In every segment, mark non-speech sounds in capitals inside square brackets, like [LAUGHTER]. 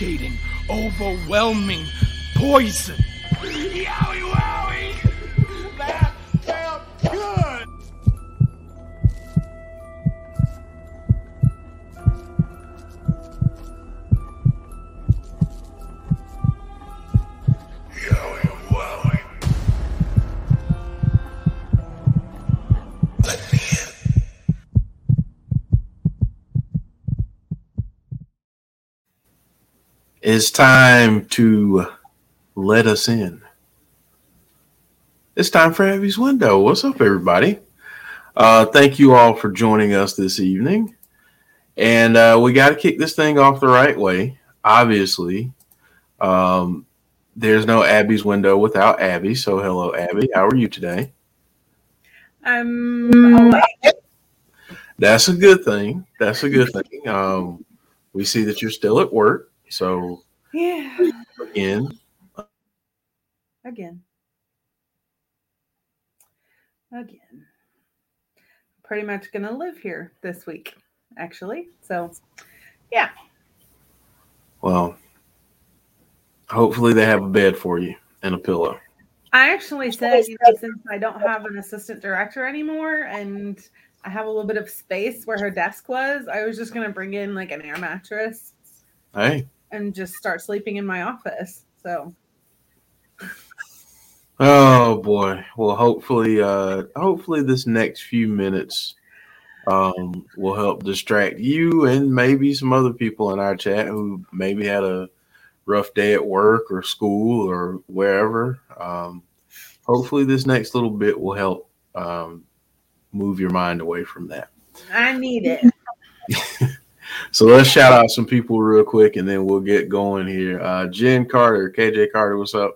intoxicating, overwhelming poison. It's time to let us in. It's time for Abby's Window. What's up, everybody? Uh, thank you all for joining us this evening. And uh, we got to kick this thing off the right way. Obviously, um, there's no Abby's Window without Abby. So, hello, Abby. How are you today? I'm. That's a good thing. That's a good thing. Um, we see that you're still at work. So, Yeah. again, Again. Again. Pretty much to live here this week, actually. So, yeah. well, hopefully they have a bed for you and a pillow. I actually said, you know, since I don't have an assistant director anymore and I have a little bit of space where her desk was, I was just going to bring in like an air mattress Hey, and just start sleeping in my office. So, oh boy. Well, hopefully, uh, hopefully this next few minutes um, will help distract you and maybe some other people in our chat who maybe had a rough day at work or school or wherever. Um, hopefully, this next little bit will help um, move your mind away from that. I need it. [LAUGHS] So let's shout out some people real quick and then we'll get going here. Uh, Jen Carter, KJ Carter, what's up?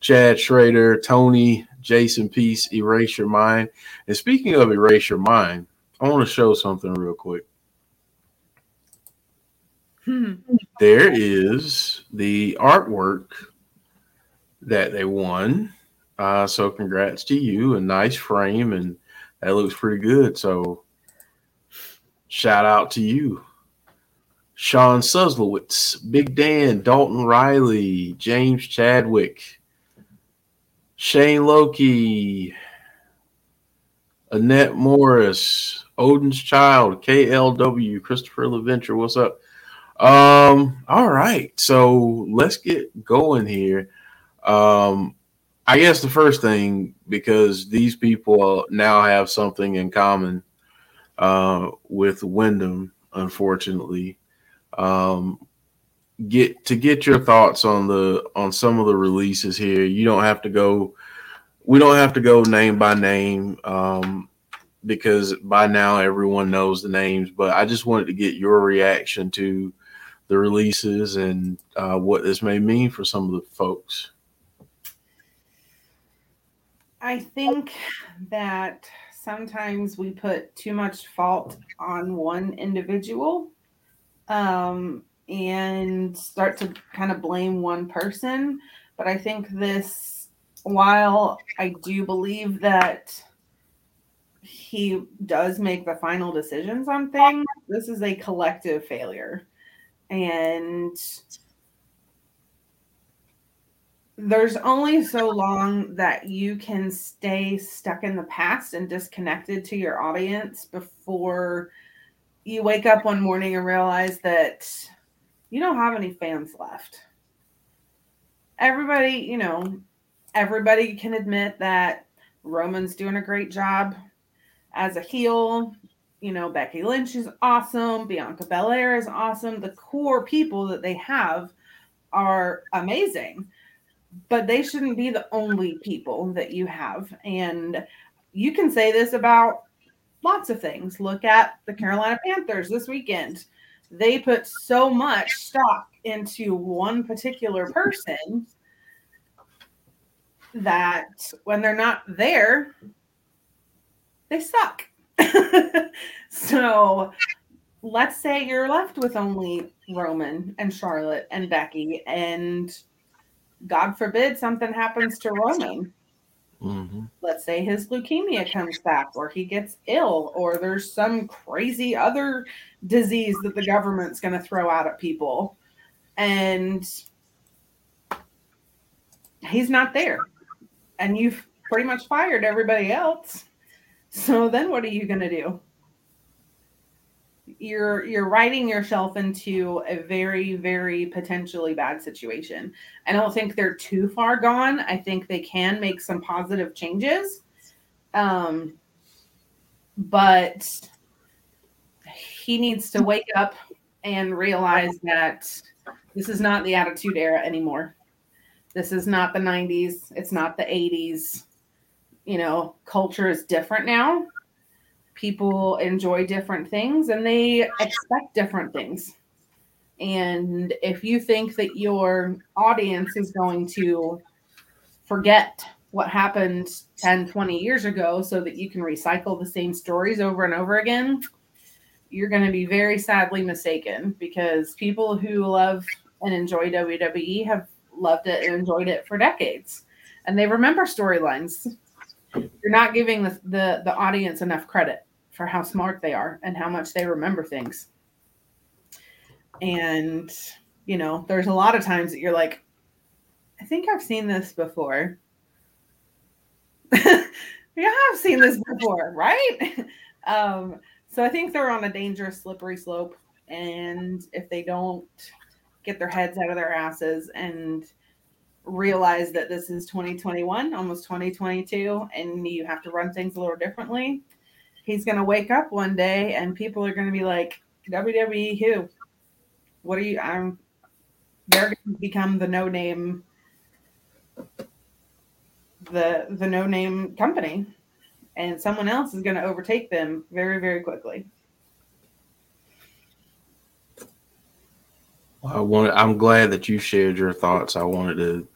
Chad Schrader, Tony, Jason Peace, Erase Your Mind. And speaking of Erase Your Mind, I want to show something real quick. Hmm. There is the artwork that they won. Uh, so congrats to you. A nice frame and that looks pretty good. So shout out to you. Sean Suslowitz, Big Dan, Dalton Riley, James Chadwick, Shane Loki, Annette Morris, Odin's Child, KLW, Christopher LaVenture. What's up? Um, all right, so let's get going here. Um, I guess the first thing, because these people now have something in common uh, with Windham, unfortunately um, get to get your thoughts on the on some of the releases here. You don't have to go. We don't have to go name by name um, because by now everyone knows the names. But I just wanted to get your reaction to the releases and uh, what this may mean for some of the folks. I think that sometimes we put too much fault on one individual um, and start to kind of blame one person. But I think this, while I do believe that he does make the final decisions on things, this is a collective failure. And there's only so long that you can stay stuck in the past and disconnected to your audience before you wake up one morning and realize that you don't have any fans left. Everybody, you know, everybody can admit that Roman's doing a great job as a heel. You know, Becky Lynch is awesome. Bianca Belair is awesome. The core people that they have are amazing but they shouldn't be the only people that you have. And you can say this about lots of things. Look at the Carolina Panthers this weekend. They put so much stock into one particular person that when they're not there, they suck. [LAUGHS] so let's say you're left with only Roman and Charlotte and Becky and God forbid something happens to Roman. Hmm Let's say his leukemia comes back, or he gets ill, or there's some crazy other disease that the government's going to throw out at people. And he's not there. And you've pretty much fired everybody else. So then what are you going to do? You're you're writing yourself into a very very potentially bad situation. I don't think they're too far gone. I think they can make some positive changes. Um but he needs to wake up and realize that this is not the attitude era anymore. This is not the 90s. It's not the 80s. You know, culture is different now. People enjoy different things and they expect different things. And if you think that your audience is going to forget what happened 10, 20 years ago so that you can recycle the same stories over and over again, you're going to be very sadly mistaken because people who love and enjoy WWE have loved it and enjoyed it for decades. And they remember storylines. You're not giving the, the, the audience enough credit for how smart they are and how much they remember things. And, you know, there's a lot of times that you're like, I think I've seen this before. [LAUGHS] yeah, I've seen this before, right? [LAUGHS] um, so I think they're on a dangerous, slippery slope. And if they don't get their heads out of their asses and realize that this is 2021, almost 2022, and you have to run things a little differently, he's going to wake up one day and people are going to be like, WWE who? What are you? I'm. They're going to become the no name, the the no name company, and someone else is going to overtake them very very quickly. I want. I'm glad that you shared your thoughts. I wanted to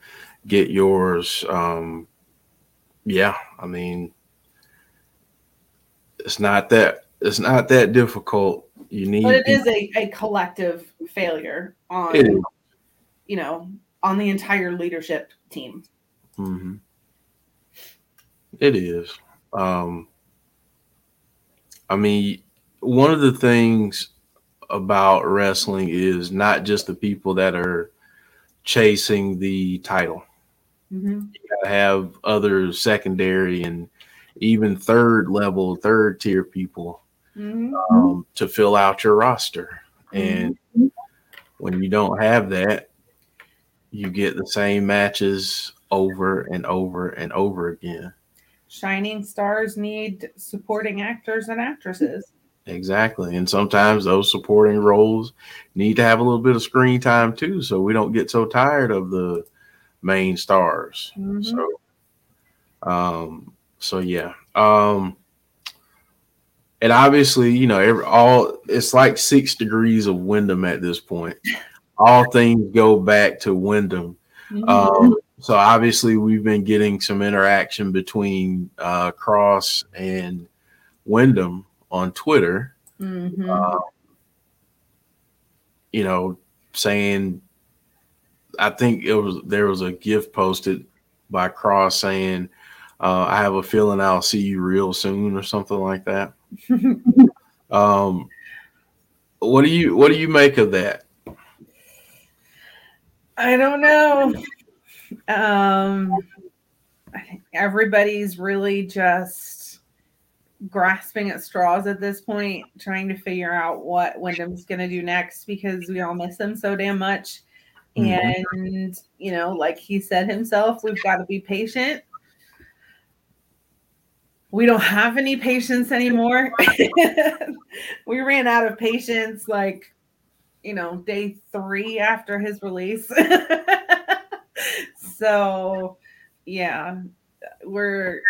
get yours. Um, yeah, I mean, it's not that it's not that difficult. You need, But it is a, a collective failure on you know on the entire leadership team. Mhm. It is. Um, I mean, one of the things about wrestling is not just the people that are chasing the title. Mm-hmm. You gotta have other secondary and even third level, third tier people Mm-hmm. um, to fill out your roster. And when you don't have that, you get the same matches over and over and over again. Shining stars need supporting actors and actresses. Exactly. And sometimes those supporting roles need to have a little bit of screen time too, so we don't get so tired of the main stars. Mhm. So um so yeah. Um and obviously, you know, every, all it's like six degrees of Windham at this point. All things go back to Windham. Mhm. Um, so obviously, we've been getting some interaction between uh, Cross and Windham on Twitter. Mhm. Uh, you know, saying, I think it was there was a gift posted by Cross saying, uh, "I have a feeling I'll see you real soon" or something like that. [LAUGHS] Um, what do you what do you make of that? I don't know. Um, I think everybody's really just grasping at straws at this point, trying to figure out what Windham's going to do next because we all miss him so damn much. Mhm. And, you know, like he said himself, we've got to be patient. We don't have any patience anymore. [LAUGHS] we ran out of patience like, you know, day three after his release. [LAUGHS] so, yeah, we're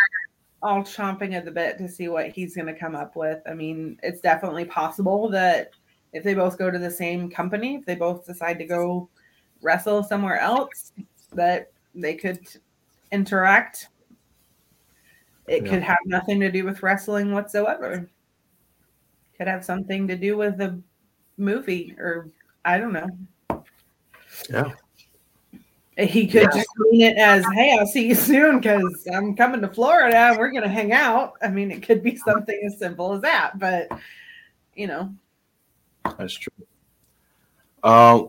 all chomping at the bit to see what he's going to come up with. I mean, it's definitely possible that if they both go to the same company, if they both decide to go wrestle somewhere else, that they could interact. It Yeah. could have nothing to do with wrestling whatsoever. Could have something to do with the movie, or I don't know. Yeah. He could Yeah. just mean it as, "Hey, I'll see you soon because I'm coming to Florida. and We're gonna hang out." I mean, it could be [LAUGHS] something as simple as that, but you know, That's true. Uh,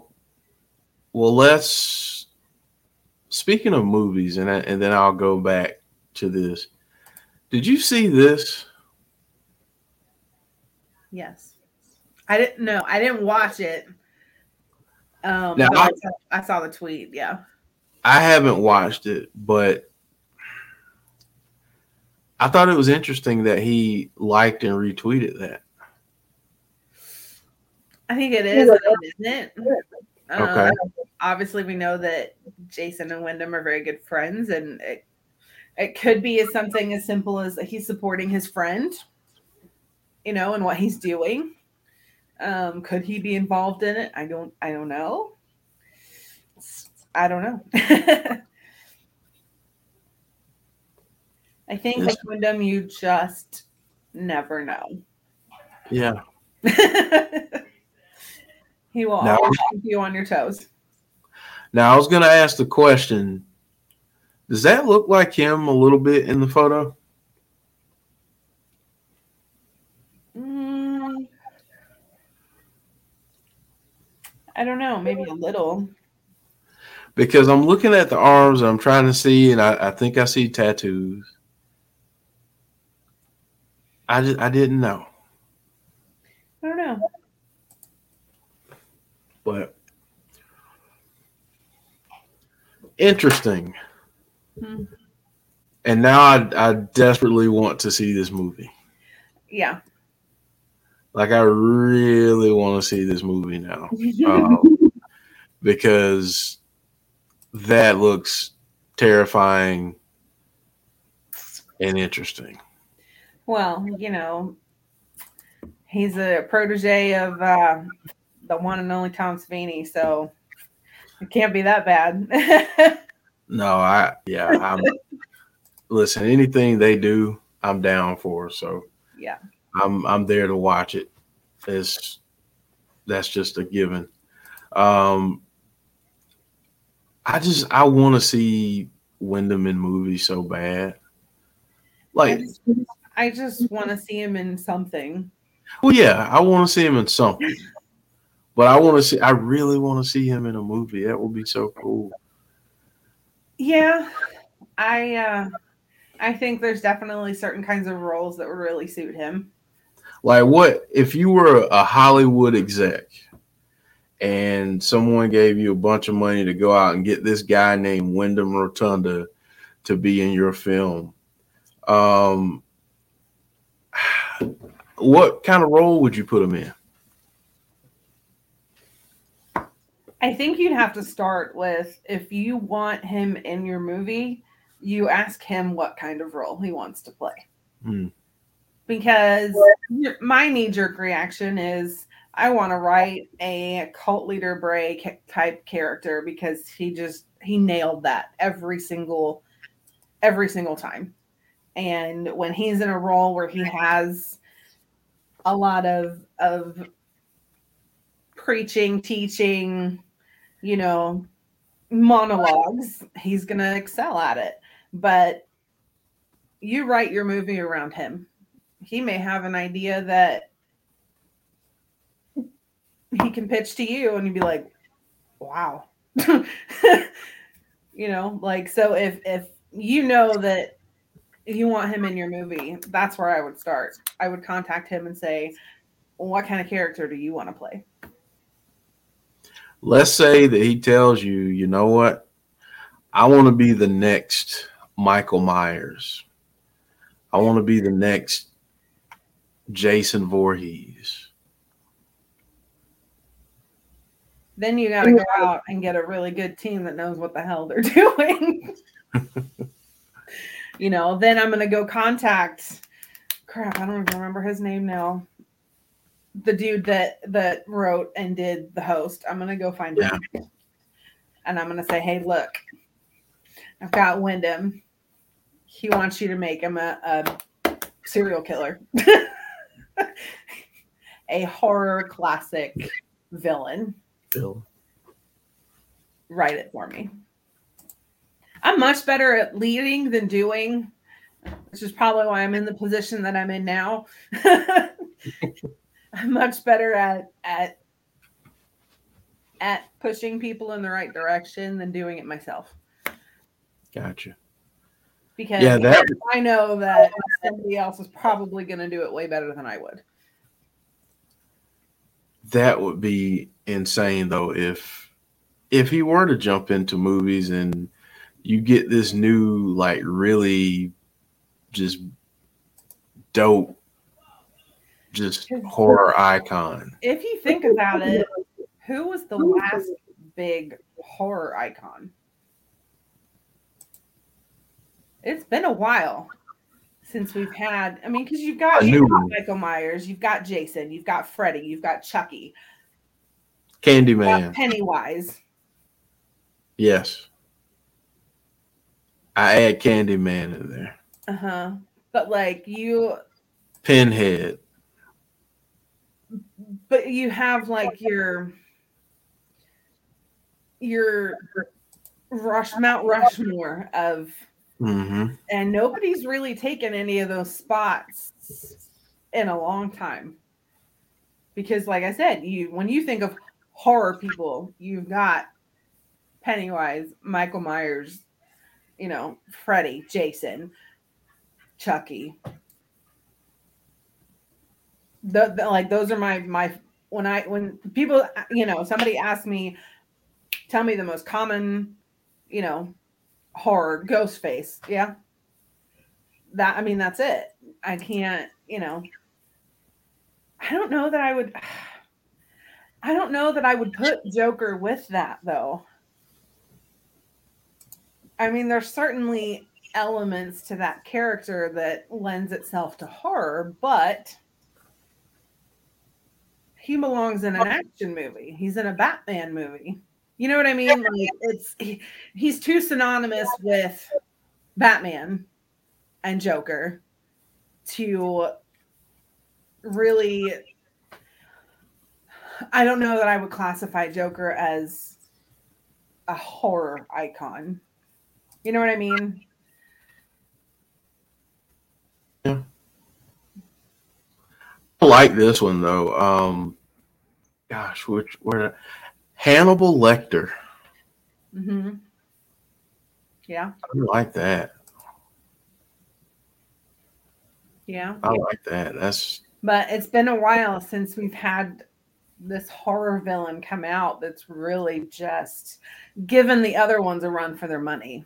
well, let's. Speaking of movies, and I, and then I'll go back to this. Did you see this? yes, I didn't know. I didn't watch it. Um, Now, I- I, saw, the tweet. Yeah, I haven't watched it, but I thought it was interesting that he liked and retweeted that. I think it is. and it isn't. Um, Okay. Obviously, we know that Jason and Windham are very good friends, and it, it could be as something as simple as that he's supporting his friend, you know, and what he's doing. Um, could he be involved in it? I don't. I don't know. I don't know. [LAUGHS] I think with Windham, you just never know. Yeah. [LAUGHS] he will No. always keep you on your toes. Now I was going to ask the question: Does that look like him a little bit in the photo? Mm, I don't know, maybe a little. Because I'm looking at the arms, I'm trying to see, and I, I think I see tattoos. I just I didn't know, I don't know. but interesting. Hmm. And now I I desperately want to see this movie. Yeah. Like I really want to see this movie now. [LAUGHS] um, because that looks terrifying and interesting. well, you know, he's a protege of uh, the one and only Tom Savini, so it can't be that bad. [LAUGHS] No, I yeah, I'm listen, anything they do, I'm down for. So yeah. I'm I'm there to watch it. It's that's just a given. Um I just I want to see Windham in movies so bad. I Like, just, I just want to see him in something. well, yeah, I want to see him in something, but I want to see. I really want to see him in a movie. That would be so cool. Yeah, I uh, I think there's definitely certain kinds of roles that would really suit him. Like, what if you were a Hollywood exec and someone gave you a bunch of money to go out and get this guy named Windham Rotunda to be in your film? Um, [SIGHS] what kind of role would you put him in? I think you'd have to start with if you want him in your movie, you ask him what kind of role he wants to play. Hmm. Because my knee jerk reaction is I want to write a cult leader Bray type character because he just he nailed that every single every single time. And when he's in a role where he has a lot of of preaching, teaching, you know, monologues, he's going to excel at it. But you write your movie around him. He may have an idea that he can pitch to you, and you'd be like, wow. [LAUGHS] you know, like, so if, if you know that you want him in your movie, that's where I would start. I would contact him and say, what kind of character do you want to play? Let's say that he tells you, you know what? I want to be the next Michael Myers. I want to be the next Jason Voorhees. Then you got to go out and get a really good team that knows what the hell they're [LAUGHS] doing. [LAUGHS] you know, then I'm going to go contact crap, I don't even remember his name now. The dude that that wrote and did the host. I'm to go find him. And I'm to say, "Hey, look. I've got Windham. He wants you to make him a, a serial killer." [LAUGHS] a horror classic villain Bill. write it for me. I'm much better at leading than doing, which is probably why I'm in the position that I'm in now. [LAUGHS] I'm much better at at at pushing people in the right direction than doing it myself. Gotcha. Because Yeah, that- I know that somebody else is probably going to do it way better than I would. That would be insane though if if he were to jump into movies and you get this new like really just dope just horror icon. If you think about it, who was the last big horror icon? It's been a while since we've had. I mean, because you've got, you've got. Michael Myers, you've got Jason, you've got Freddy, you've got Chucky, you've Candyman. got Pennywise. Yes. I add Candyman in there. Uh huh. But like you, Pinhead. But you have like your your Rush Mount Rushmore of hmm and nobody's really taken any of those spots in a long time. Because like i said you when you think of horror people you've got pennywise michael myers you know freddy jason chucky. The, the- like those are my my when i when people you know somebody asked me tell me the most common you know horror ghost face. Yeah. That i mean that's it. I can't you know. I don't know that i would [SIGHS] i don't know that i would put joker with that though. I mean there's certainly elements to that character that lends itself to horror but he belongs in an oh. action movie. He's in a batman movie. You know what i mean? Like it's he, he's too synonymous with batman and joker to really i don't know that i would classify joker as a horror icon. You know what i mean I like this one though. Um gosh, which where Hannibal Lecter. Mm-hmm. yeah I like that. yeah I like that. That's but it's been a while since we've had this horror villain come out that's really just given the other ones a run for their money.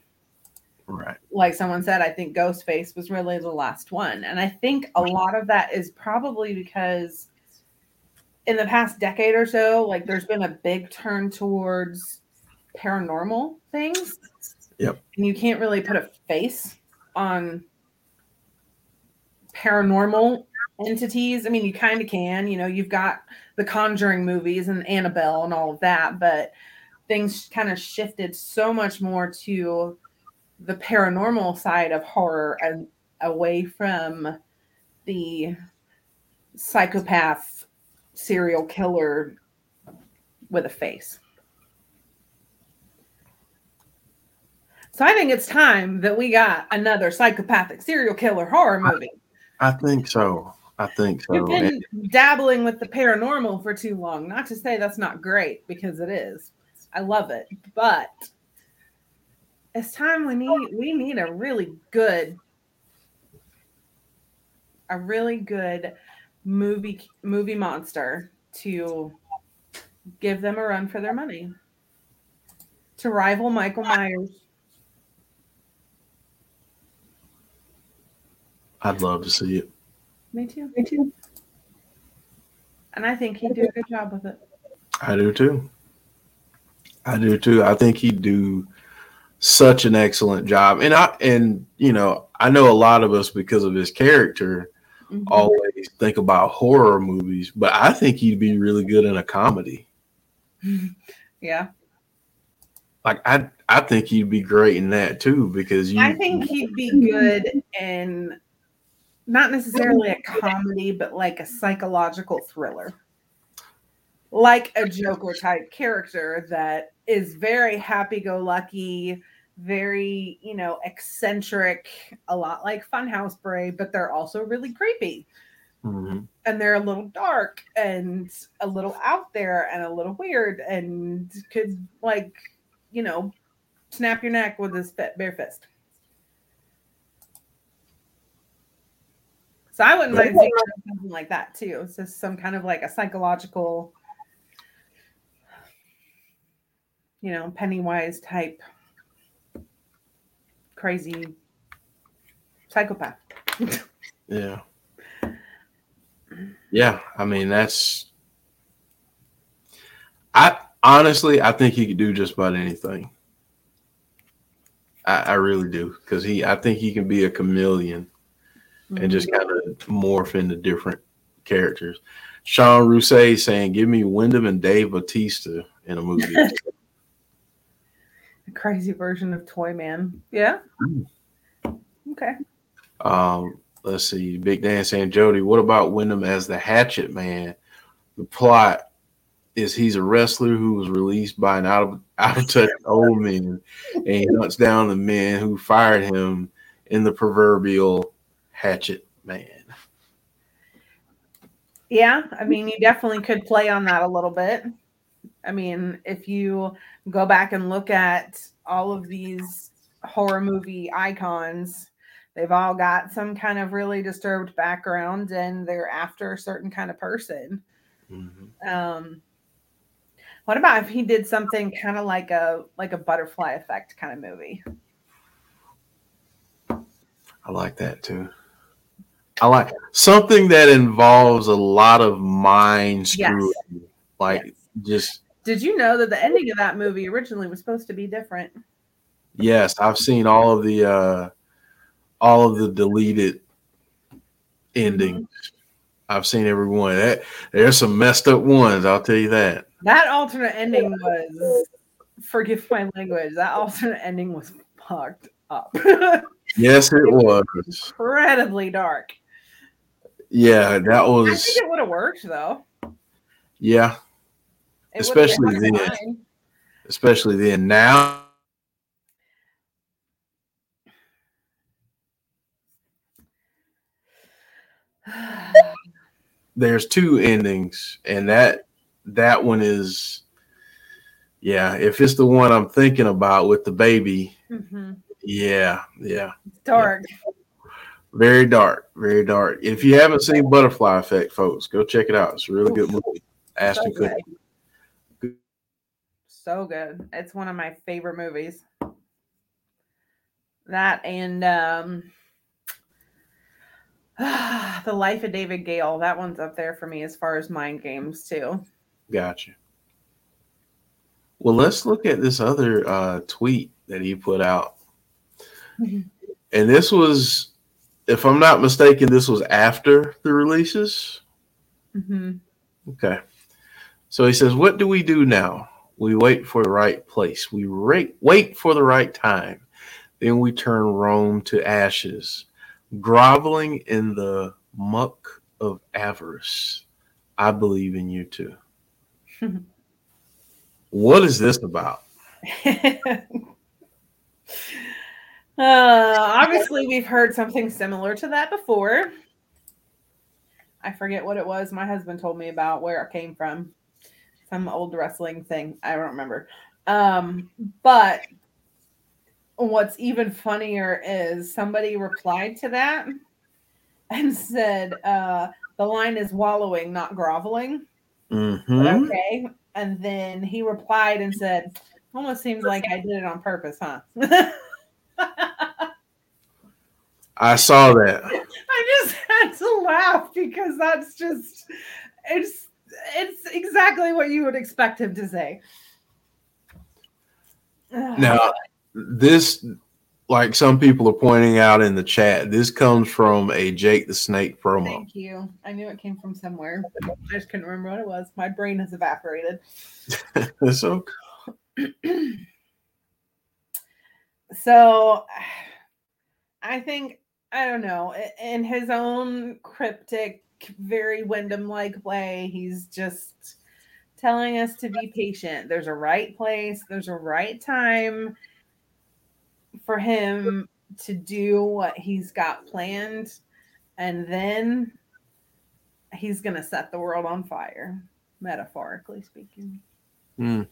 Right. Like someone said, I think Ghostface was really the last one. And I think a lot of that is probably because in the past decade or so, like there's been a big turn towards paranormal things. Yep. And you can't really put a face on paranormal entities. I mean, you kind of can. You know, you've got the Conjuring movies and Annabelle and all of that, but things kind of shifted so much more to the paranormal side of horror and away from the psychopath serial killer with a face. So I think it's time that we got another psychopathic serial killer horror movie. I think so. I think so. We've been And- dabbling with the paranormal for too long. Not to say that's not great because it is. I love it, but it's time we need we need a really good a really good movie movie monster to give them a run for their money. To rival Michael Myers. I'd love to see it. Me too. Me too. And I think he'd do a good job with it. I do too. I do too. I think he'd do such an excellent job. And I and you know, I know a lot of us because of his character Mhm. always think about horror movies, but I think he'd be really good in a comedy. [LAUGHS] Yeah. Like I I think he'd be great in that too because you I think he'd be good in not necessarily a comedy, but like a psychological thriller. Like a Joker type character that is very happy go lucky, very, you know, eccentric, a lot like Funhouse Bray, but they're also really creepy. Mhm. And they're a little dark and a little out there and a little weird and could like, you know, snap your neck with his bare fist. So I wouldn't mind seeing something like that too. It's just some kind of like a psychological, you know, Pennywise type crazy psychopath. [LAUGHS] Yeah. Yeah, I mean that's I honestly I think he could do just about anything. I, I really do. Because he I think he can be a chameleon and just mm-hmm. kind of morph into different characters. Sean Rousset saying, Give me Windham and Dave Batista in a movie. [LAUGHS] a crazy version of Toy Man. Yeah. Okay. Um, let's see. Big Dan saying, Jody, what about Windham as the Hatchet Man? The plot is he's a wrestler who was released by an out of out of touch [LAUGHS] old man, and he hunts down the men who fired him in the proverbial Hatchet Man. Yeah, I mean, you definitely could play on that a little bit. I mean, if you go back and look at all of these horror movie icons, they've all got some kind of really disturbed background and they're after a certain kind of person. Mhm. Um, what about if he did something kind of like a like a butterfly effect kind of movie? I like that too. I like something that involves a lot of mind Yes. screw, like Yes. just Did you know that the ending of that movie originally was supposed to be different? Yes, I've seen all of the uh all of the deleted endings. I've seen every one. That there's some messed up ones, I'll tell you that. That alternate ending was forgive my language. That alternate ending was fucked up. [LAUGHS] Yes, it was. Incredibly dark. Yeah, that was I think it would have worked though. yeah, It Especially then. especially then. Now [SIGHS] there's two endings, and that that one is yeah, if it's the one I'm thinking about with the baby, Mhm. yeah, yeah. It's dark. Very dark, very dark. If you haven't seen Butterfly Effect, folks, go check it out. It's a really good movie. Ashton good. Kutcher. So good. It's one of my favorite movies. That and um [SIGHS] The Life of David Gale. That one's up there for me as far as mind games too. Gotcha. Well, let's look at this other uh, tweet that he put out. Mhm. And this was, if I'm not mistaken, this was after the releases. hmm Okay. So he says, What do we do now? We wait for the right place. We rate, wait for the right time. Then we turn Rome to ashes, groveling in the muck of avarice. I believe in you too. [LAUGHS] what is this about? [LAUGHS] uh, obviously, we've heard something similar to that before. I forget what it was. My husband told me about where it came from. Some old wrestling thing. I don't remember. Um, but what's even funnier is somebody replied to that and said, uh, the line is wallowing, not groveling. Mhm. Okay. And then he replied and said, almost seems like I did it on purpose, huh? I saw that. [LAUGHS] I just had to laugh because that's just it's it's exactly what you would expect him to say. [SIGHS] Now, this, like some people are pointing out in the chat, this comes from a Jake the Snake promo. Thank you. I knew it came from somewhere. I just couldn't remember what it was. My brain has evaporated. [LAUGHS] so, [CLEARS THROAT] So I think I don't know. In his own cryptic, very Windham like way, he's just telling us to be patient. There's a right place, there's a right time. for him to do what he's got planned and then he's going to set the world on fire, metaphorically speaking. Hmm.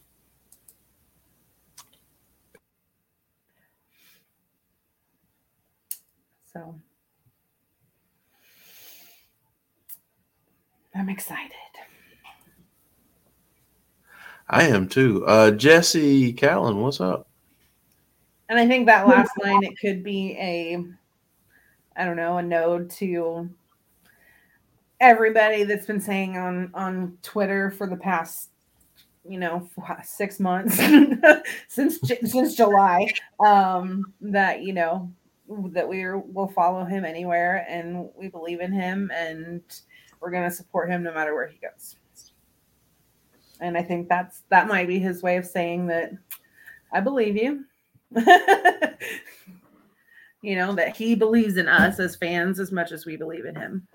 So I'm excited. I am too. Uh, Jesse Callan, what's up? And I think that last line it could be a I don't know, a node to everybody that's been saying on on Twitter for the past you know six months [LAUGHS] since since July um that you know that we will follow him anywhere and we believe in him and we're going to support him no matter where he goes. And i think that's that might be his way of saying that i believe you. [LAUGHS] You know that he believes in us as fans as much as we believe in him.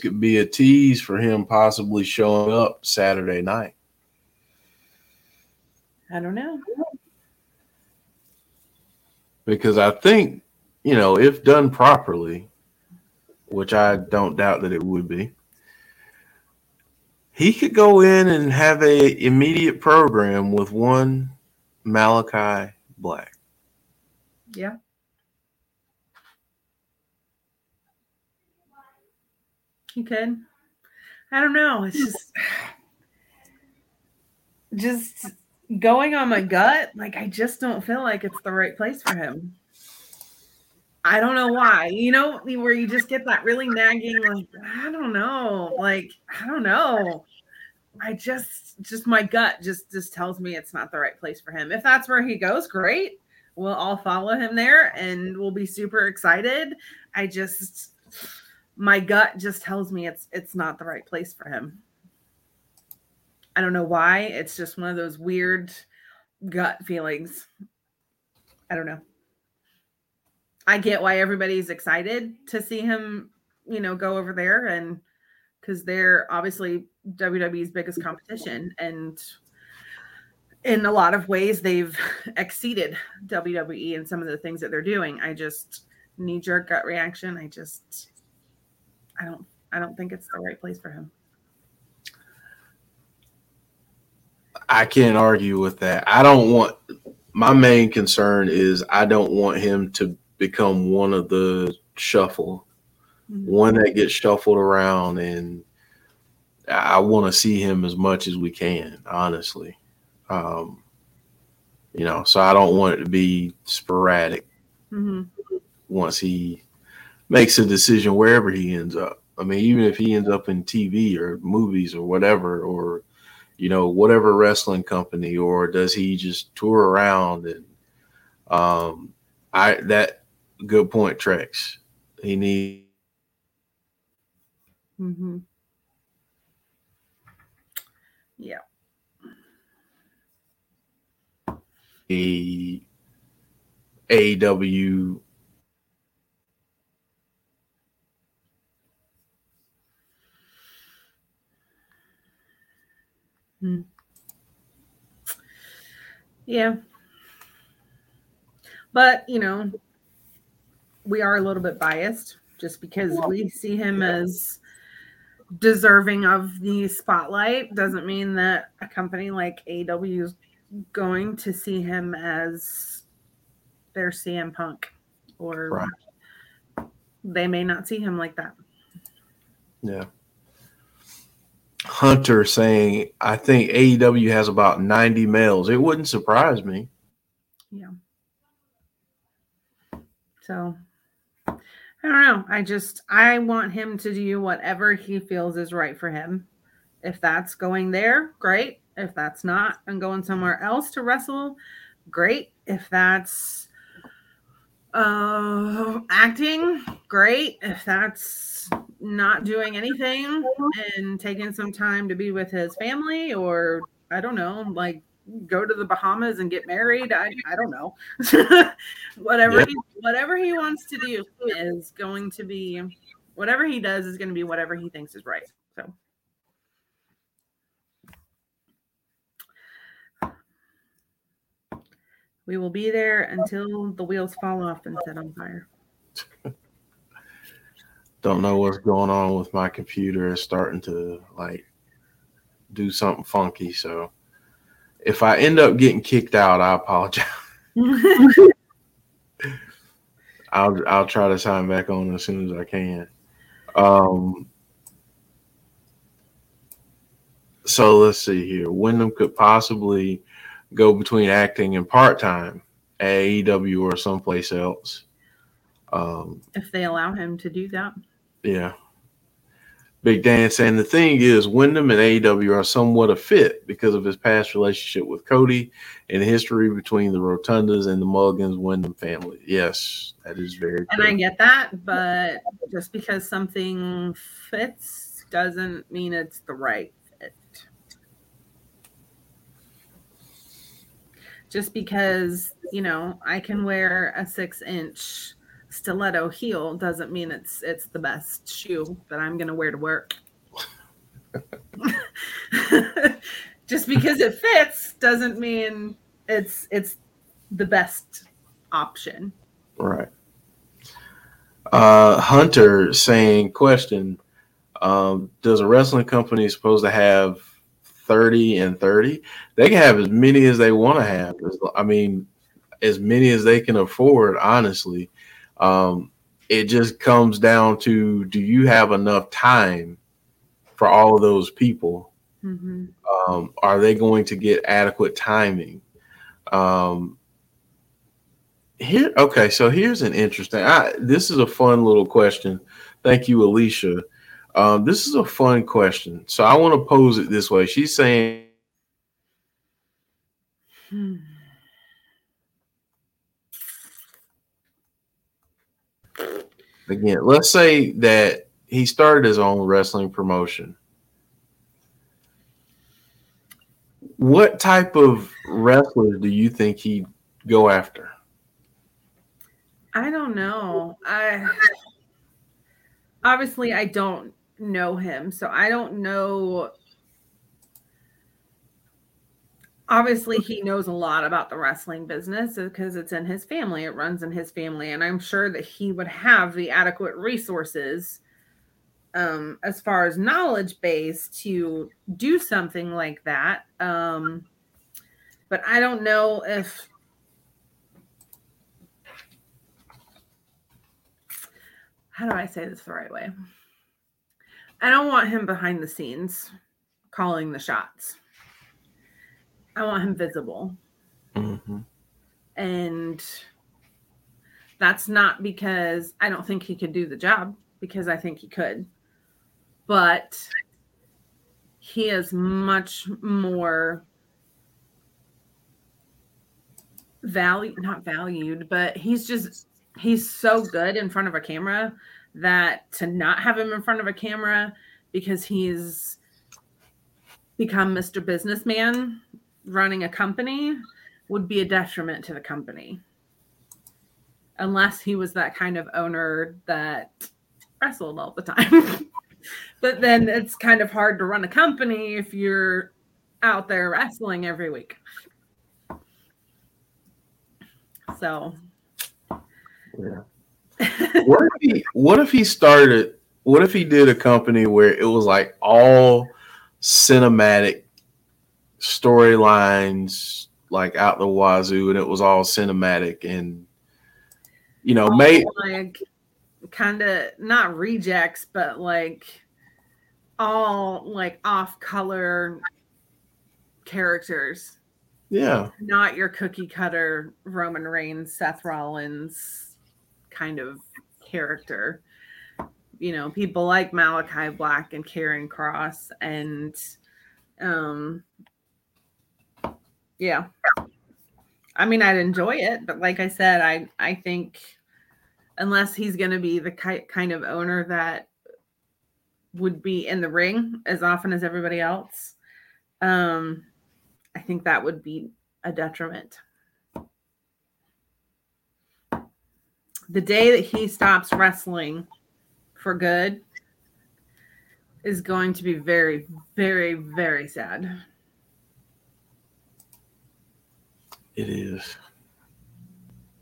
Could be a tease for him possibly showing up Saturday night. i don't know. Because I think, you know, if done properly, which I don't doubt that it would be, he could go in and have a immediate program with one Malakai Black. yeah. He could. I don't know. It's hmm. just just going on my gut, like I just don't feel like it's the right place for him. I don't know why. You know, where you just get that really nagging, like, I don't know, like, I don't know. I just just my gut just just tells me it's not the right place for him. If that's where he goes, great. We'll all follow him there and we'll be super excited. I just my gut just tells me it's it's not the right place for him. I don't know why. It's just one of those weird gut feelings. I don't know. I get why everybody's excited to see him, you know, go over there and because they're obviously WWE's biggest competition and in a lot of ways they've [LAUGHS] exceeded WWE in some of the things that they're doing. I just knee jerk gut reaction. I just I don't I don't think it's the right place for him. I can't argue with that. I don't want my main concern is I don't want him to become one of the shuffle, one that gets shuffled around, and I want to see him as much as we can, honestly. Um, you know, so I don't want it to be sporadic Mm-hmm. once he makes a decision wherever he ends up. I mean, even if he ends up in TV or movies or whatever, or you know, whatever wrestling company, or does he just tour around and um I that good point Trex. He need Mm-hmm. Yeah. a AEW Yeah. But, you know, we are a little bit biased just because we see him as deserving of the spotlight doesn't mean that a company like AEW is going to see him as their CM Punk or Right. they may not see him like that. Yeah. Hunter saying, I think AEW has about 90 males. It wouldn't surprise me. Yeah. So I don't know. I just I want him to do whatever he feels is right for him. If that's going there, great. If that's not and going somewhere else to wrestle, great. If that's uh acting, great. If that's not doing anything and taking some time to be with his family or I don't know, like go to the Bahamas and get married. I, I don't know. [LAUGHS] whatever Yeah. he, whatever he wants to do is going to be whatever he does is going to be whatever he thinks is right. So We will be there until the wheels fall off and set on fire. Don't know what's going on with my computer. It's starting to like do something funky. So if I end up getting kicked out, I apologize. [LAUGHS] I'll I'll try to sign back on as soon as I can. Um, so let's see here. Windham could possibly go between acting and part time at AEW or someplace else. Um, if they allow him to do that. yeah. Big Dan saying the thing is, Windham and AEW are somewhat a fit because of his past relationship with Cody and history between the Rotundas and the Muggins Windham family. Yes, that is very And I get that, but just because something fits doesn't mean it's the right fit. Just because, you know, I can wear a six inch stiletto heel doesn't mean it's it's the best shoe that I'm gonna wear to work. [LAUGHS] just because it fits doesn't mean it's it's the best option. Right. Uh, Hunter saying, question: um, Does a wrestling company supposed to have thirty and thirty? They can have as many as they want to have. I mean, as many as they can afford. Honestly, um, it just comes down to: Do you have enough time for all of those people? Mm-hmm. um, are they going to get adequate timing? Um, here, okay, so here's an interesting. I, this is a fun little question. Thank you, Alicia. Um, this is a fun question. So I want to pose it this way. She's saying, Hmm. Again, let's say that he started his own wrestling promotion. What type of wrestler do you think he'd go after? I don't know. I obviously I don't know him, so I don't know. Obviously, he knows a lot about the wrestling business because it's in his family. It runs in his family, and I'm sure that he would have the adequate resources, um, as far as knowledge base, to do something like that. Um, but I don't know if how do I say this the right way? I don't want him behind the scenes calling the shots. I want him visible. Mhm. And that's not because I don't think he could do the job, because I think he could. But he is much more valued, not valued, but he's just he's so good in front of a camera that to not have him in front of a camera because he's become Mr. Businessman running a company would be a detriment to the company. Unless he was that kind of owner that wrestled all the time. [LAUGHS] but then it's kind of hard to run a company if you're out there wrestling every week. So Yeah. what if he what if he started what if he did a company where it was like all cinematic storylines like out the wazoo and it was all cinematic and you know made like kind of not rejects, but like all like off color characters, yeah not your cookie cutter Roman Reigns, Seth Rollins kind of character. You know, people like Malakai Black and Karrion Kross and um yeah. I mean, I'd enjoy it, but like I said, I I think unless he's going to be the ki- kind of owner that would be in the ring as often as everybody else, um, I think that would be a detriment. The day that he stops wrestling for good is going to be very, very, very sad. It is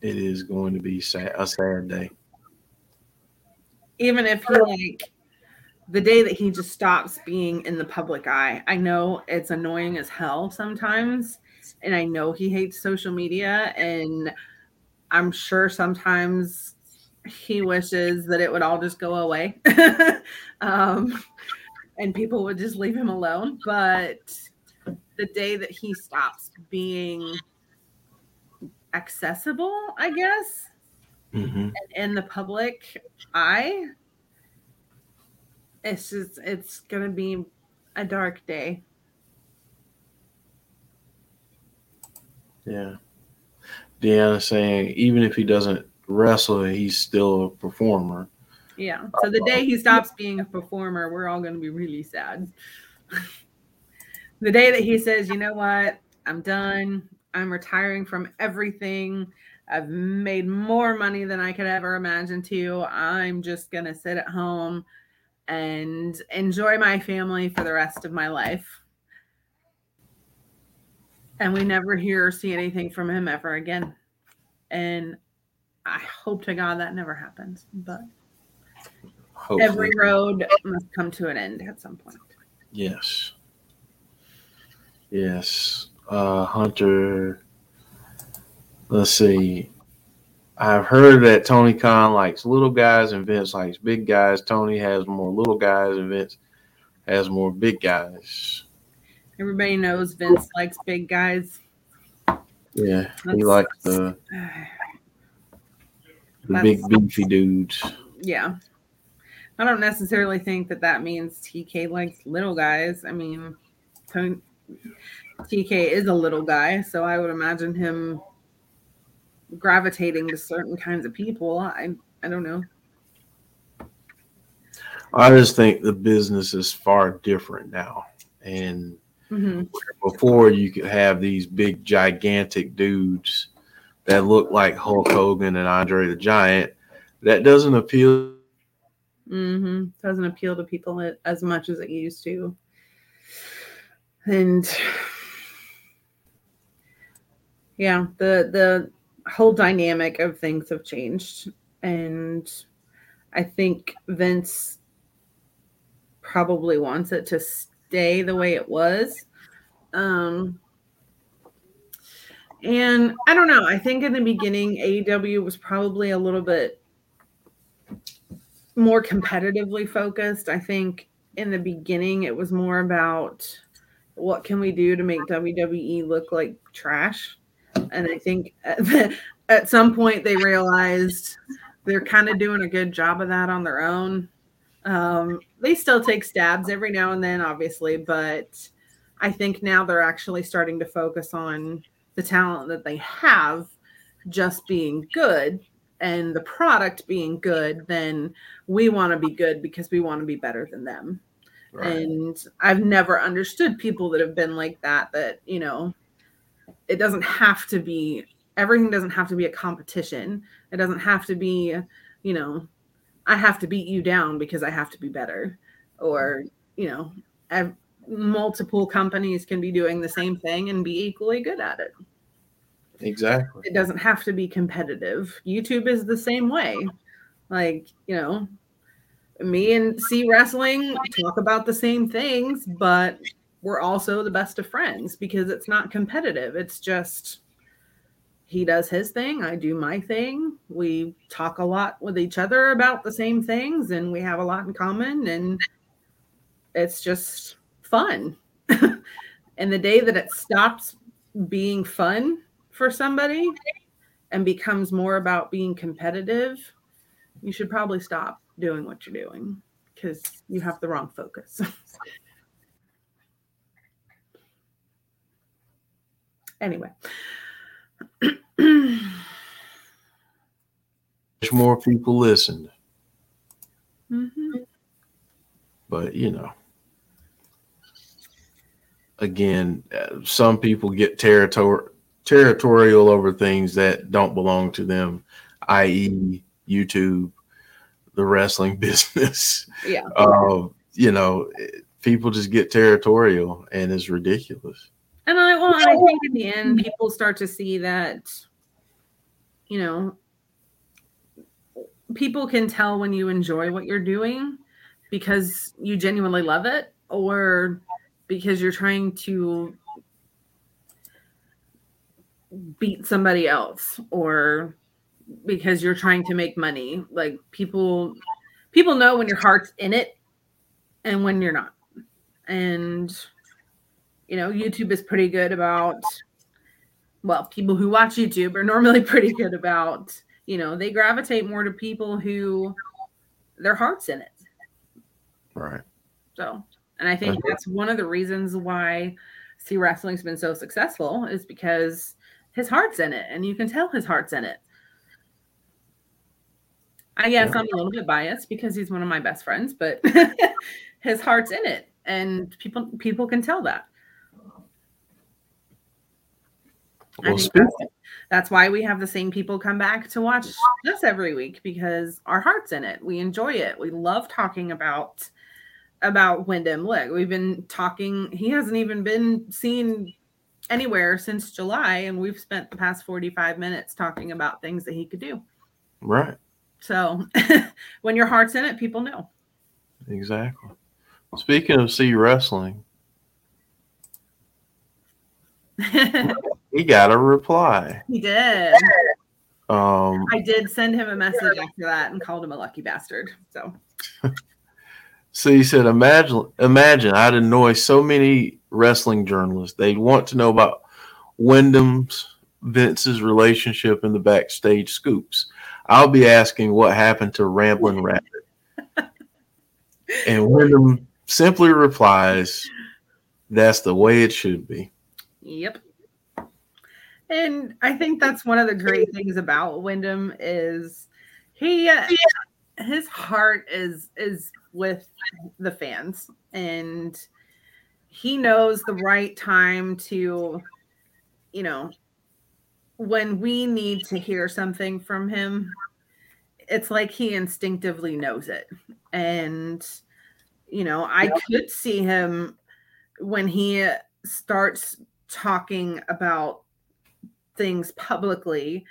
it is going to be sad, a sad day. Even if he like the day that he just stops being in the public eye. I know it's annoying as hell sometimes, and I know he hates social media, and I'm sure sometimes he wishes that it would all just go away. [LAUGHS] um, and people would just leave him alone. But the day that he stops being accessible, I guess, Mm-hmm. in the public eye, it's just it's gonna be a dark day. Yeah. Deanna saying even if he doesn't wrestle, he's still a performer. Yeah. So the day he stops being a performer, we're all gonna be really sad. [LAUGHS] the day that he says, you know what, I'm done. I'm retiring from everything. I've made more money than I could ever imagine to. I'm just gonna sit at home and enjoy my family for the rest of my life. And we never hear or see anything from him ever again. And I hope to God that never happens. But Hopefully. every road must come to an end at some point. Yes. Yes. Uh Hunter. Let's see. I've heard that Tony Khan likes little guys and Vince likes big guys. Tony has more little guys and Vince has more big guys. Everybody knows Vince likes big guys. Yeah. He likes the, the big beefy dudes. yeah. I don't necessarily think that that means TK likes little guys. I mean, Tony- TK is a little guy, so I would imagine him gravitating to certain kinds of people. I I don't know. I just think the business is far different now. And hmm before you could have these big gigantic dudes that look like Hulk Hogan and Andre the Giant. That doesn't appeal. hmm Doesn't appeal to people as much as it used to. And yeah, the the whole dynamic of things have changed. And I think Vince probably wants it to stay the way it was. Um and I don't know. I think in the beginning, AEW was probably a little bit more competitively focused. I think in the beginning it was more about what can we do to make WWE look like trash. And I think at, [LAUGHS] at some point they realized they're kind of doing a good job of that on their own. Um, they still take stabs every now and then, obviously, but I think now they're actually starting to focus on the talent that they have just being good and the product being good, then we want to be good because we want to be better than them. And I've never understood people that have been like that, that, you know, it doesn't have to be, everything doesn't have to be a competition. It doesn't have to be, you know, I have to beat you down because I have to be better. Or, you know, ev- multiple companies can be doing the same thing and be equally good at it Exactly. it doesn't have to be competitive. YouTube is the same way. Like, you know, me and C Wrestling talk about the same things, but we're also the best of friends because it's not competitive. It's just he does his thing, I do my thing. We talk a lot with each other about the same things and we have a lot in common and it's just fun. [LAUGHS] and the day that it stops being fun for somebody and becomes more about being competitive, you should probably stop doing what you're doing because you have the wrong focus. [LAUGHS] anyway. Wish more people listened, Mhm. but you know, again, uh, some people get territor- territorial over things that don't belong to them, i.e., YouTube, the wrestling [LAUGHS] business. Yeah. Uh, you know, people just get territorial, and it's ridiculous. And I well, I think in the end, mm-hmm. people start to see that you know, people can tell when you enjoy what you're doing because you genuinely love it or because you're trying to beat somebody else or because you're trying to make money. Like people people know when your heart's in it and when you're not. And you know youtube is pretty good about well people who watch youtube are normally [LAUGHS] pretty good about you know they gravitate more to people who their heart's in it Right. so and i think that's one of the reasons why see wrestling's been so successful is because his heart's in it and you can tell his heart's in it i guess Yeah. i'm a little bit biased because he's one of my best friends but [LAUGHS] his heart's in it and people people can tell that I Well, that's, that's why we have the same people come back to watch us every week because our heart's in it. We enjoy it. We love talking about about Windham. Look, we've been talking. He hasn't even been seen anywhere since July, and we've spent the past forty five minutes talking about things that he could do. right. So [LAUGHS] when your heart's in it, people know. Exactly. Speaking of C wrestling, [LAUGHS] he got a reply. he did. Um, I did send him a message after that and called him a lucky bastard. So [LAUGHS] so he said, "Imagine, imagine, I'd annoy so many wrestling journalists. They'd want to know about Windham's Vince's relationship in the backstage scoops. I'll be asking what happened to Ramblin' [LAUGHS] Rabbit, and Windham simply replies, "That's the way it should be." Yep. And I think that's one of the great things about Windham is he his heart is is with the fans. And he knows the right time to you know when we need to hear something from him it's like he instinctively knows it. And you know i could see him when he starts talking about things publicly,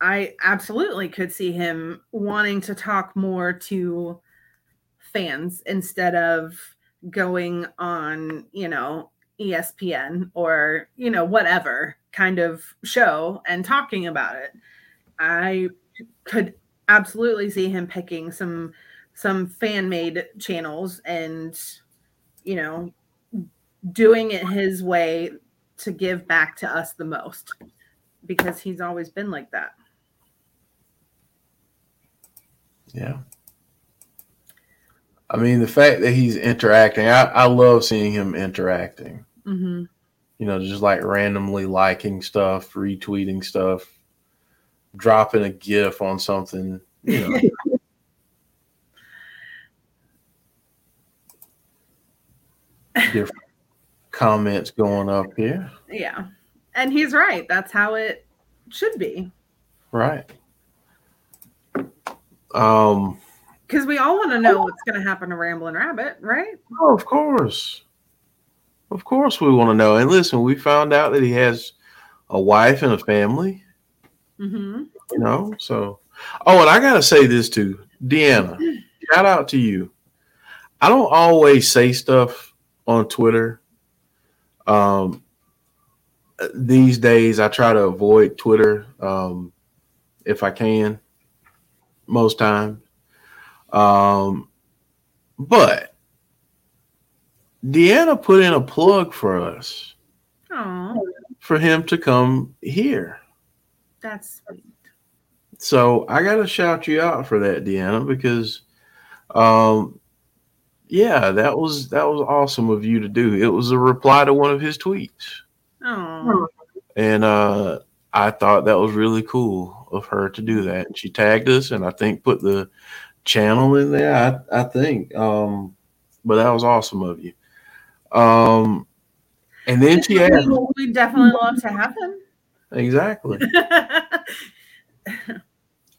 I absolutely could see him wanting to talk more to fans instead of going on, you know, ESPN or, you know, whatever kind of show and talking about it. I could absolutely see him picking some some fan made channels and you know doing it his way to give back to us the most because he's always been like that. Yeah. I mean, the fact that he's interacting, I, I love seeing him interacting. Mm-hmm. You know, just like randomly liking stuff, retweeting stuff, dropping a GIF on something. You know, [LAUGHS] different comments going up here. Yeah. And he's right. That's how it should be. Right. Um, Because we all want to know what's going to happen to Ramblin' Rabbit, right? oh, of course. Of course, we want to know. And listen, we found out that he has a wife and a family. Mm-hmm. you know so oh and i gotta say this too deanna [CLEARS THROAT] shout out to you i don't always say stuff on twitter um these days i try to avoid twitter um if i can most times um but deanna put in a plug for us Oh, for him to come here that's sweet. So I got to shout you out for that, Deanna, because, um, yeah, that was that was awesome of you to do. It was a reply to one of his tweets, Oh, and uh, I thought that was really cool of her to do that. And she tagged us, and I think put the channel in there. I I think, um, but that was awesome of you. Um, and then she asked, we definitely love to have him. exactly. [LAUGHS]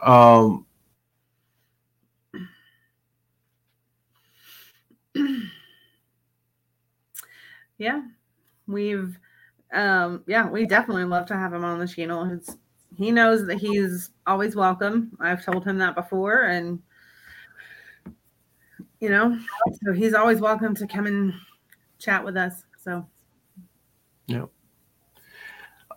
Um, [CLEARS THROAT] yeah, we've, um, yeah, we definitely love to have him on the channel. It's he knows that he's always welcome. I've told him that before, and you know, so he's always welcome to come and chat with us. So yep.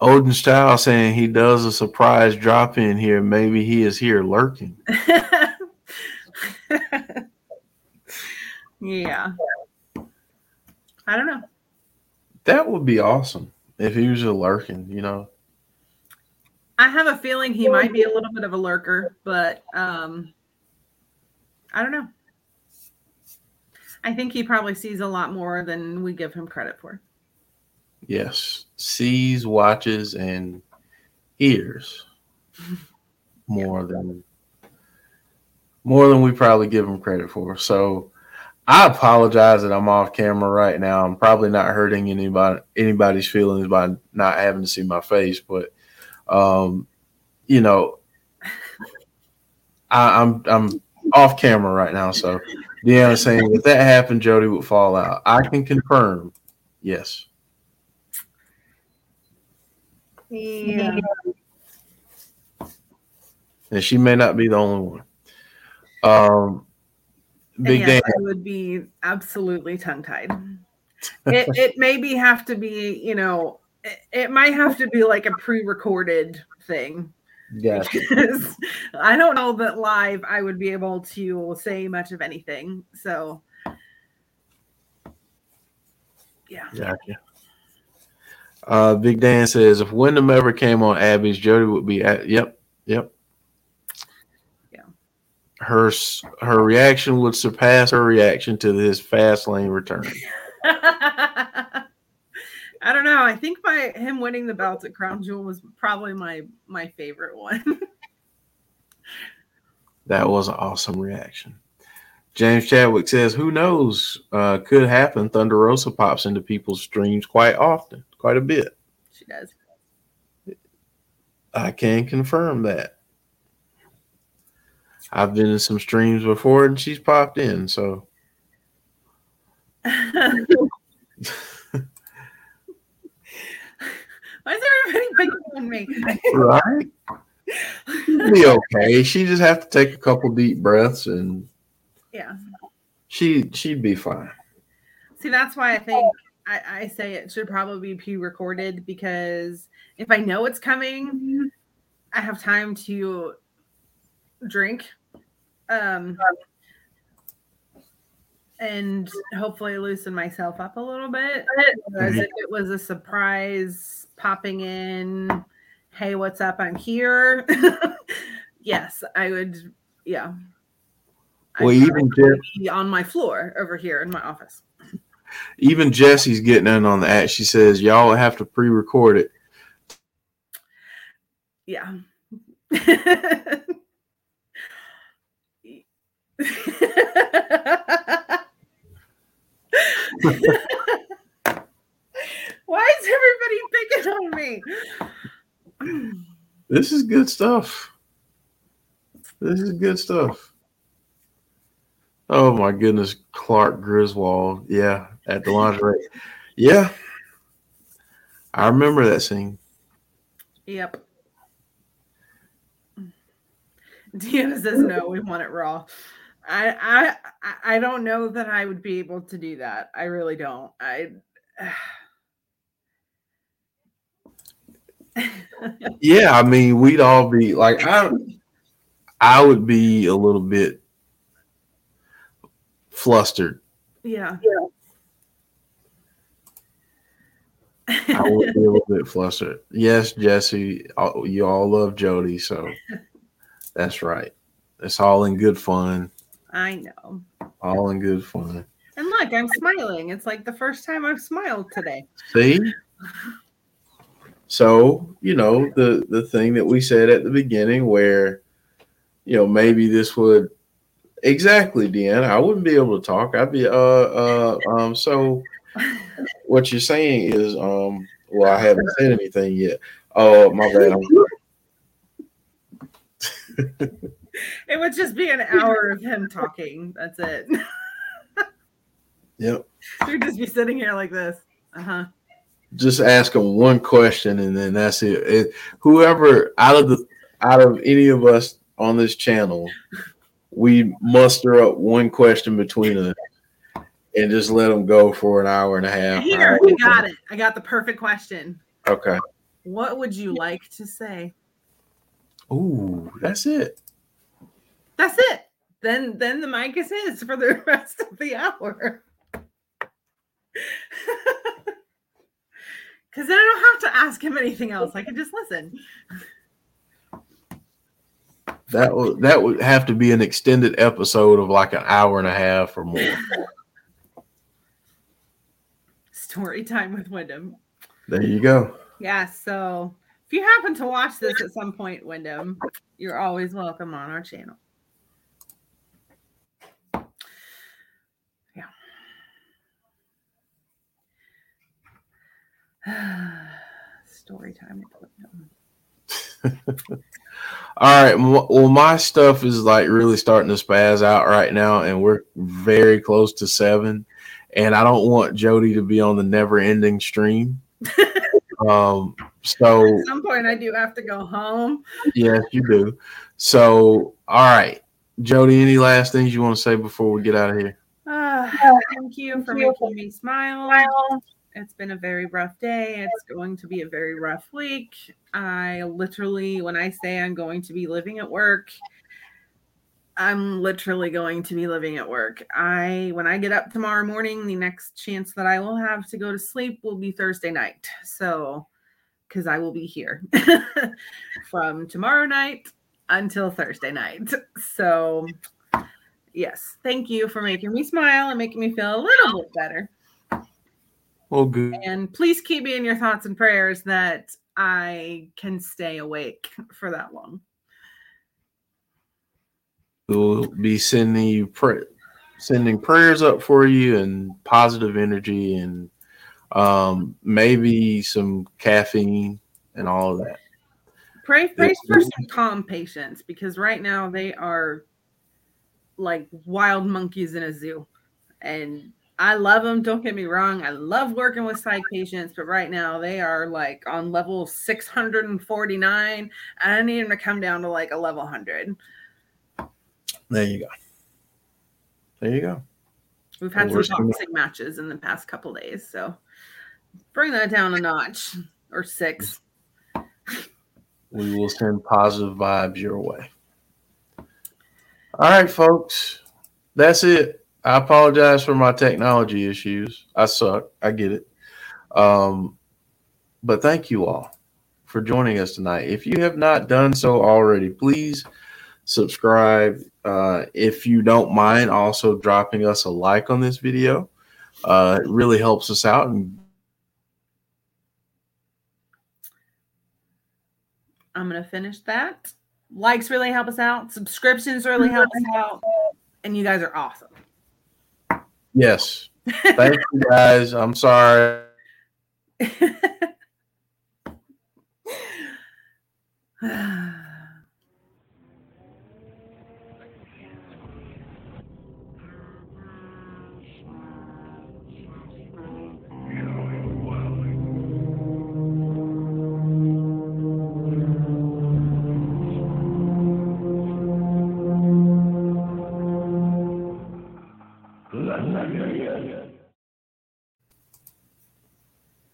Odin Style saying he does a surprise drop in here. Maybe he is here lurking. [LAUGHS] yeah. I don't know. That would be awesome if he was a lurking, you know. I have a feeling he might be a little bit of a lurker, but um I don't know. I think he probably sees a lot more than we give him credit for. Yes. Sees, watches, and hears [LAUGHS] more than more than we probably give him credit for. So I apologize that I'm off camera right now. I'm probably not hurting anybody anybody's feelings by not having to see my face, but um, you know, I, I'm I'm off camera right now. So Deanna's saying if that happened, Jody would fall out. I can confirm, yes. Yeah. And she may not be the only one. Um, Big yes, Dan, I would be absolutely tongue tied. It it maybe have to be, you know, it, it might have to be like a pre-recorded thing. gotcha. because I don't know that live I would be able to say much of anything. So yeah. Gotcha. Uh, Big Dan says if Windham ever came on Abby's, Jody would be at. Yep, yep. Her her reaction would surpass her reaction to his fast lane return. [LAUGHS] I don't know. I think my him winning the belt at Crown Jewel was probably my my favorite one. [LAUGHS] That was an awesome reaction. James Chadwick says, "Who knows? Uh, could happen. Thunder Rosa pops into people's streams quite often, quite a bit. she does. I can confirm that. I've been in some streams before, and she's popped in. So Why is everybody picking on me? right, be okay. She just have to take a couple deep breaths, and yeah. she she'd be fine. See, that's why I think I, I say it should probably be pre-recorded because if I know it's coming, I have time to drink. Um and hopefully loosen myself up a little bit. Mhm. if it was a surprise popping in, hey, what's up? I'm here. [LAUGHS] yes, I would. Yeah. I'd Well, even probably Jeff, be on my floor over here in my office. even Jesse's getting in on the act. She says, "Y'all have to pre-record it." Yeah. [LAUGHS] [LAUGHS] Why is everybody picking on me? This is good stuff. This is good stuff. Oh my goodness, Clark Griswold. Yeah, at the lingerie. Yeah. I remember that scene. Yep. Deanna says no, we want it raw. I I I- don't know that I would be able to do that. I really don't. I [SIGHS] Yeah, I mean, we'd all be like I I would be a little bit flustered. yeah. I would be a little bit flustered. Yes, Jesse, you all love Jody, so [LAUGHS] that's right. It's all in good fun. I know. All in good fun. And look, I'm smiling. It's like the first time I've smiled today. See? So, you know, the the thing that we said at the beginning where, you know, maybe this would exactly, Deanna, I wouldn't be able to talk. I'd be uh uh um so what you're saying is um well I haven't said anything yet. Oh my bad. [LAUGHS] [LAUGHS] It would just be an hour of him talking. That's it. yep. [LAUGHS] We'd just be sitting here like this. Uh huh. just ask him one question and then that's it. it. Whoever out of the out of any of us on this channel, we muster up one question between us and just let them go for an hour and a half. Here, we got it. I got the perfect question. Okay. What would you like to say? Ooh, that's it. That's it. Then then the mic is his for the [LAUGHS] rest of the hour. [LAUGHS] Cause then I don't have to ask him anything else. I can just listen. That would that would have to be an extended episode of like an hour and a half or more. [LAUGHS] Story time with Windham. There you go. Yeah, so if you happen to watch this at some point, Windham, you're always welcome on our channel. Yeah. [SIGHS] Story time with [LAUGHS] All right. Well, my stuff is like really starting to spaz out right now, and we're very close to seven. And I don't want Jody to be on the never ending stream. [LAUGHS] um, so At some point, I do have to go home. yes, you do. So, all right, Jody, any last things you want to say before we get out of here? Ah, thank you for making me smile. It's been a very rough day. It's going to be a very rough week. I literally, when I say I'm going to be living at work, I'm literally going to be living at work. I, when I get up tomorrow morning, the next chance that I will have to go to sleep will be Thursday night. So, because I will be here [LAUGHS] from tomorrow night until Thursday night. So, yes, thank you for making me smile and making me feel a little bit better. Well, good. And please keep me in your thoughts and prayers that I can stay awake for that long. We'll be sending you pray, sending prayers up for you and positive energy and um, maybe some caffeine and all of that. Pray, pray for some calm patients because right now they are like wild monkeys in a zoo. And I love them. Don't get me wrong. I love working with psych patients, but right now they are like on level 649. I need them to come down to like a level 100. There you go. There you go. We've had Well, some toxic matches in the past couple days, so bring that down a notch or six. We will send positive vibes your way. All right, folks. That's it. I apologize for my technology issues. I suck. I get it. Um, but thank you all for joining us tonight. If you have not done so already, please subscribe. Uh, if you don't mind, also dropping us a like on this video. Uh, it really helps us out and I'm gonna finish that. Likes really help us out. Subscriptions really help us out. And you guys are awesome. Yes. Thank you guys. I'm sorry.